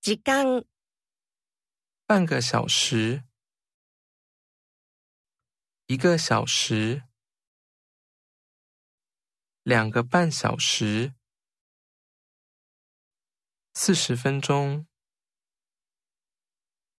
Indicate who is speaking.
Speaker 1: 即将
Speaker 2: 半个小时。一个小时。两个半小时。四十分钟。